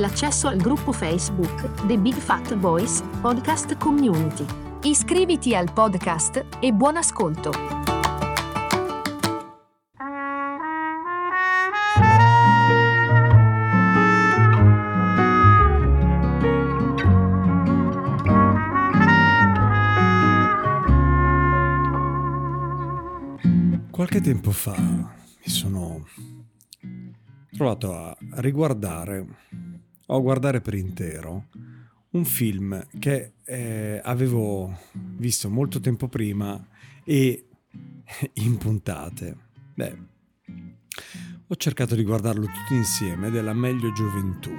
l'accesso al gruppo Facebook The Big Fat Voice Podcast Community. Iscriviti al podcast e buon ascolto! Qualche tempo fa mi sono trovato a riguardare o a guardare per intero un film che eh, avevo visto molto tempo prima e in puntate. Beh, ho cercato di guardarlo tutti insieme della meglio gioventù.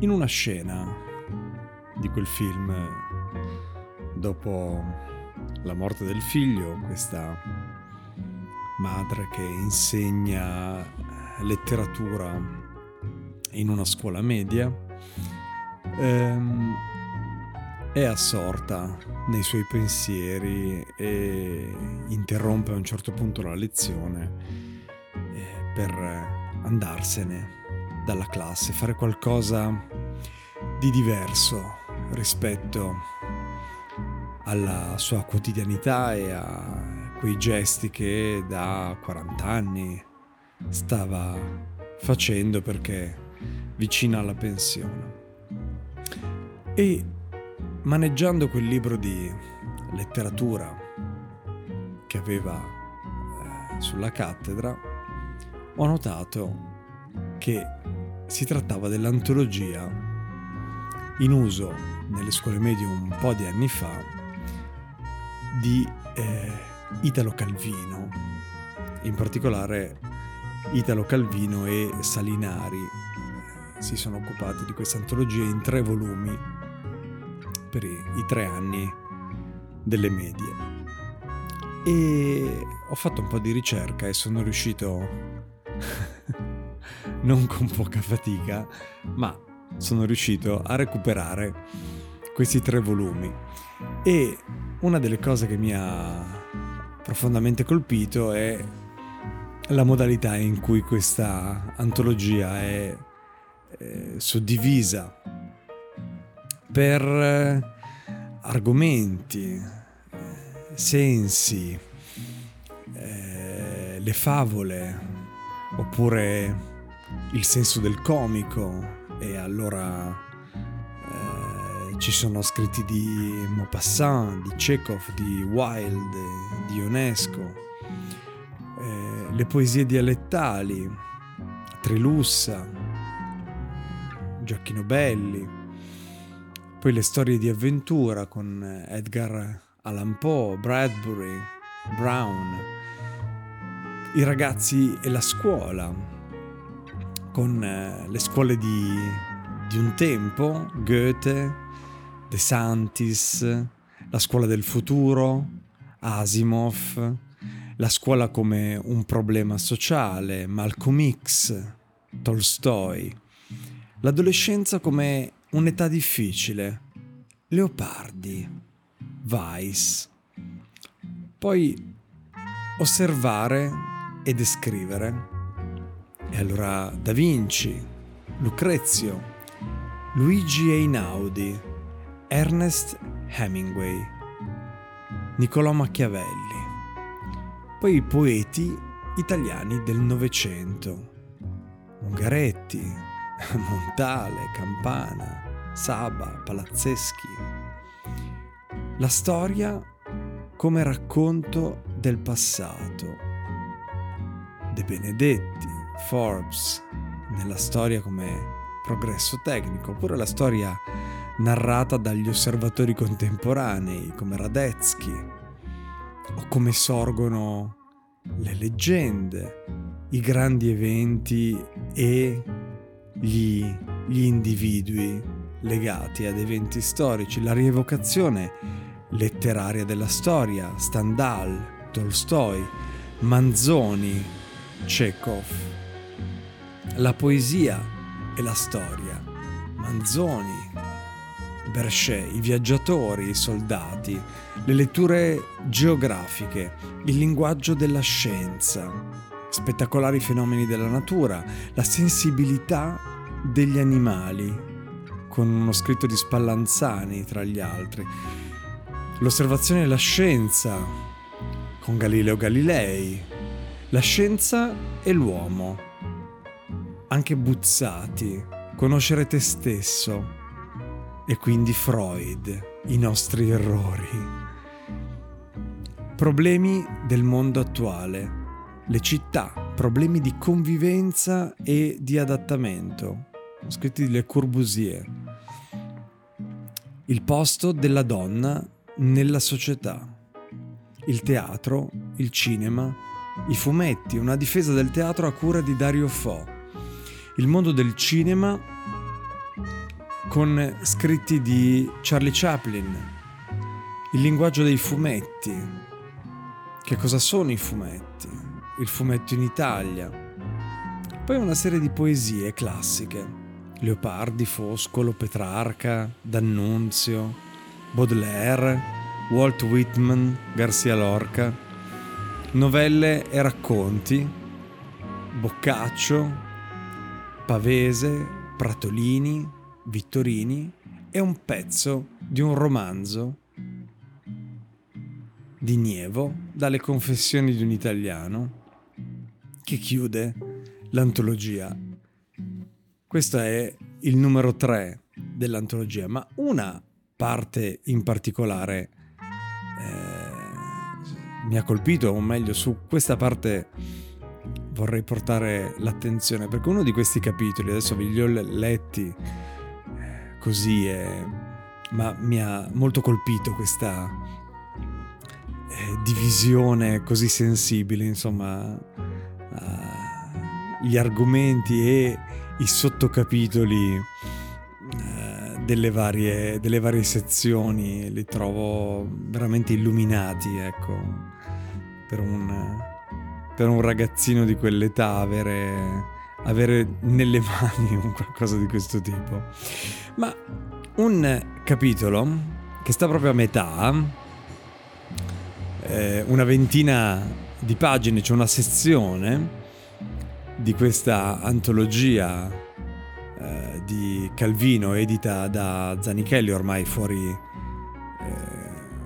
In una scena di quel film, dopo la morte del figlio, questa madre che insegna letteratura in una scuola media, ehm, è assorta nei suoi pensieri e interrompe a un certo punto la lezione eh, per andarsene dalla classe, fare qualcosa di diverso rispetto alla sua quotidianità e a quei gesti che da 40 anni stava facendo perché vicina alla pensione. E maneggiando quel libro di letteratura che aveva eh, sulla cattedra, ho notato che si trattava dell'antologia in uso nelle scuole medie un po' di anni fa di eh, Italo Calvino, in particolare Italo Calvino e Salinari si sono occupati di questa antologia in tre volumi per i tre anni delle medie. E ho fatto un po' di ricerca e sono riuscito, non con poca fatica, ma sono riuscito a recuperare questi tre volumi. E una delle cose che mi ha profondamente colpito è la modalità in cui questa antologia è, è suddivisa per eh, argomenti, sensi, eh, le favole, oppure il senso del comico e allora ci sono scritti di Maupassant, di Chekhov, di Wilde, di Ionesco, eh, le poesie dialettali, Trilussa, Gioacchino Belli, poi le storie di avventura con Edgar Allan Poe, Bradbury, Brown, i ragazzi e la scuola, con eh, le scuole di, di un tempo, Goethe, De Santis, la scuola del futuro, Asimov, la scuola come un problema sociale, Malcolm X, Tolstoi, l'adolescenza come un'età difficile, Leopardi, Weiss. Poi osservare e descrivere. E allora Da Vinci, Lucrezio, Luigi Einaudi, Ernest Hemingway, Niccolò Machiavelli, poi i poeti italiani del Novecento, Ungaretti, Montale, Campana, Saba, Palazzeschi. La storia come racconto del passato. De Benedetti, Forbes, nella storia come progresso tecnico, oppure la storia narrata dagli osservatori contemporanei come Radetzky, o come sorgono le leggende, i grandi eventi e gli, gli individui legati ad eventi storici, la rievocazione letteraria della storia, Stendhal, Tolstoi, Manzoni, Chekhov, la poesia e la storia, Manzoni, Berchet, i viaggiatori, i soldati, le letture geografiche, il linguaggio della scienza, spettacolari fenomeni della natura, la sensibilità degli animali, con uno scritto di Spallanzani tra gli altri, l'osservazione della scienza, con Galileo Galilei, la scienza e l'uomo, anche Buzzati, conoscere te stesso, e quindi Freud, i nostri errori. Problemi del mondo attuale, le città, problemi di convivenza e di adattamento, scritti Le Corbusier. Il posto della donna nella società, il teatro, il cinema, i fumetti, una difesa del teatro a cura di Dario Fo, il mondo del cinema con scritti di Charlie Chaplin, il linguaggio dei fumetti. Che cosa sono i fumetti? Il fumetto in Italia. Poi una serie di poesie classiche. Leopardi, Foscolo, Petrarca, D'Annunzio, Baudelaire, Walt Whitman, Garcia Lorca, novelle e racconti, Boccaccio, Pavese, Pratolini, Vittorini è un pezzo di un romanzo di Nievo dalle confessioni di un italiano che chiude l'antologia. Questo è il numero 3 dell'antologia, ma una parte in particolare eh, mi ha colpito, o meglio su questa parte vorrei portare l'attenzione, perché uno di questi capitoli, adesso vi li ho letti, così, eh, ma mi ha molto colpito questa eh, divisione così sensibile, insomma, gli argomenti e i sottocapitoli eh, delle varie, delle varie sezioni li trovo veramente illuminati, ecco, per un, per un ragazzino di quell'età avere avere nelle mani un qualcosa di questo tipo. Ma un capitolo che sta proprio a metà, eh, una ventina di pagine, c'è cioè una sezione di questa antologia eh, di Calvino edita da Zanichelli, ormai fuori, eh,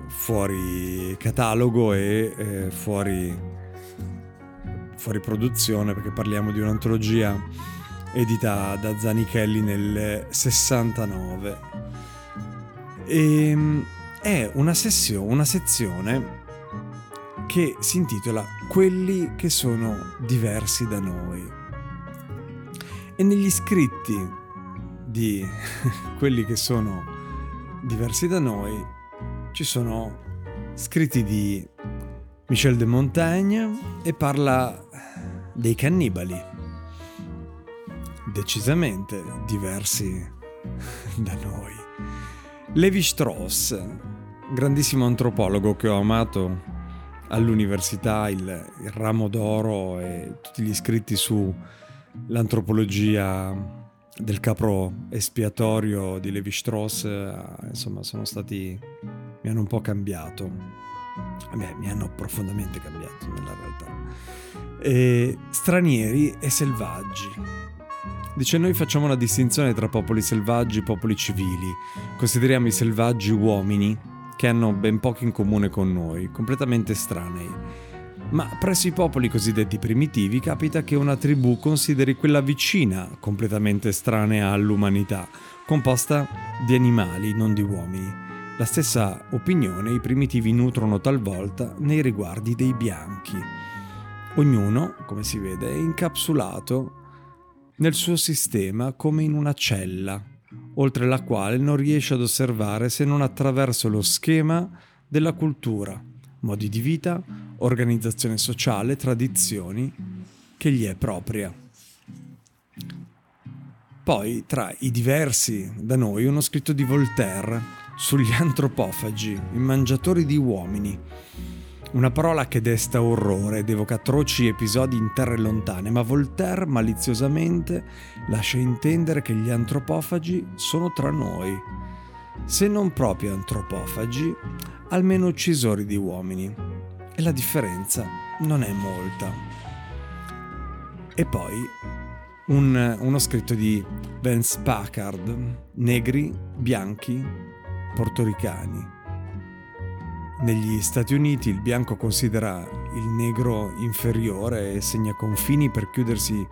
fuori catalogo e eh, fuori fuori produzione perché parliamo di un'antologia edita da Zanichelli nel 69. E ehm, è una, sessio, una sezione che si intitola Quelli che sono diversi da noi. E negli scritti di quelli che sono diversi da noi ci sono scritti di Michel de Montaigne e parla dei cannibali, decisamente diversi da noi. Levi Strauss, grandissimo antropologo che ho amato all'università, il, il ramo d'oro e tutti gli scritti sull'antropologia del capro espiatorio di Levi Strauss, eh, insomma, sono stati. mi hanno un po' cambiato. Beh, mi hanno profondamente cambiato nella realtà eh, stranieri e selvaggi. Dice noi facciamo una distinzione tra popoli selvaggi e popoli civili. Consideriamo i selvaggi uomini che hanno ben poco in comune con noi, completamente estranei. Ma presso i popoli cosiddetti primitivi capita che una tribù consideri quella vicina completamente estranea all'umanità, composta di animali, non di uomini. La stessa opinione i primitivi nutrono talvolta nei riguardi dei bianchi. Ognuno, come si vede, è incapsulato nel suo sistema come in una cella, oltre la quale non riesce ad osservare se non attraverso lo schema della cultura, modi di vita, organizzazione sociale, tradizioni che gli è propria. Poi, tra i diversi da noi, uno scritto di Voltaire sugli antropofagi, i mangiatori di uomini. Una parola che desta orrore ed evoca atroci episodi in terre lontane, ma Voltaire maliziosamente lascia intendere che gli antropofagi sono tra noi. Se non proprio antropofagi, almeno uccisori di uomini. E la differenza non è molta. E poi un, uno scritto di Vance Packard, negri, bianchi, portoricani. Negli Stati Uniti il bianco considera il negro inferiore e segna confini per chiudersi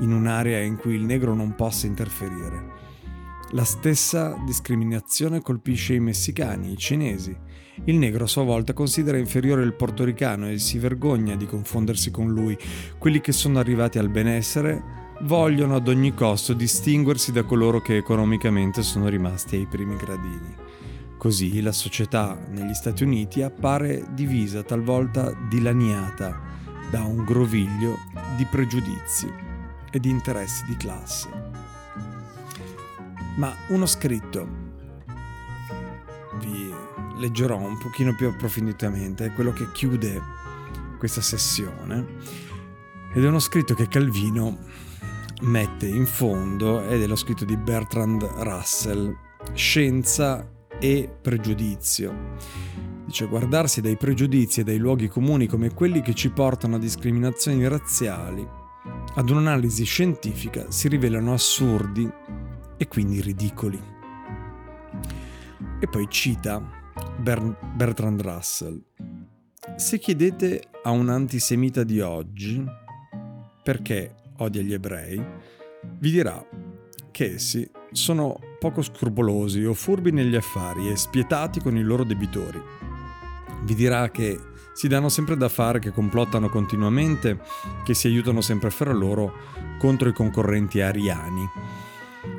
in un'area in cui il negro non possa interferire. La stessa discriminazione colpisce i messicani, i cinesi. Il negro a sua volta considera inferiore il portoricano e si vergogna di confondersi con lui. Quelli che sono arrivati al benessere vogliono ad ogni costo distinguersi da coloro che economicamente sono rimasti ai primi gradini. Così la società negli Stati Uniti appare divisa, talvolta dilaniata, da un groviglio di pregiudizi e di interessi di classe. Ma uno scritto, vi leggerò un pochino più approfonditamente, è quello che chiude questa sessione, ed è uno scritto che Calvino mette in fondo ed è lo scritto di Bertrand Russell, Scienza e pregiudizio. Dice guardarsi dai pregiudizi e dai luoghi comuni come quelli che ci portano a discriminazioni razziali, ad un'analisi scientifica si rivelano assurdi e quindi ridicoli. E poi cita Ber- Bertrand Russell. Se chiedete a un antisemita di oggi perché odia gli ebrei, vi dirà che essi sono poco scrupolosi o furbi negli affari e spietati con i loro debitori. Vi dirà che si danno sempre da fare, che complottano continuamente, che si aiutano sempre fra loro contro i concorrenti ariani.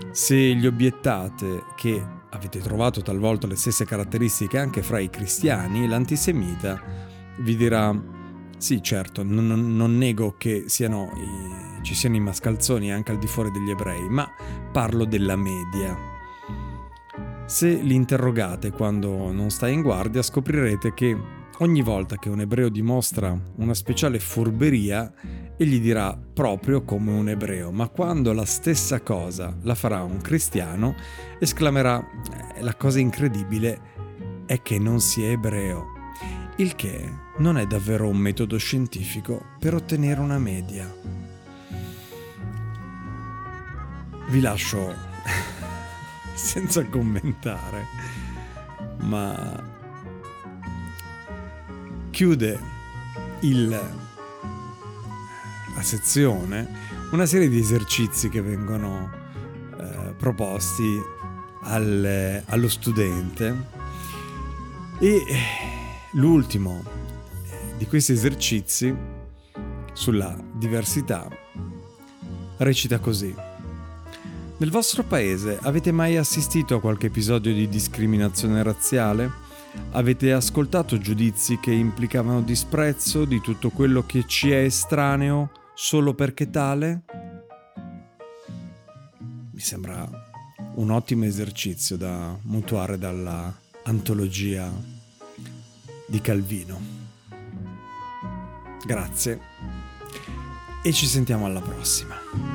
Se gli obiettate che avete trovato talvolta le stesse caratteristiche anche fra i cristiani, l'antisemita vi dirà sì, certo, non, non nego che siano i, ci siano i mascalzoni anche al di fuori degli ebrei, ma parlo della media. Se li interrogate quando non sta in guardia, scoprirete che ogni volta che un ebreo dimostra una speciale furberia, egli dirà proprio come un ebreo, ma quando la stessa cosa la farà un cristiano, esclamerà eh, la cosa incredibile è che non sia ebreo il che non è davvero un metodo scientifico per ottenere una media. Vi lascio senza commentare, ma chiude il, la sezione una serie di esercizi che vengono eh, proposti al, allo studente e L'ultimo di questi esercizi sulla diversità recita così. Nel vostro paese avete mai assistito a qualche episodio di discriminazione razziale? Avete ascoltato giudizi che implicavano disprezzo di tutto quello che ci è estraneo solo perché tale? Mi sembra un ottimo esercizio da mutuare dalla antologia di Calvino. Grazie e ci sentiamo alla prossima.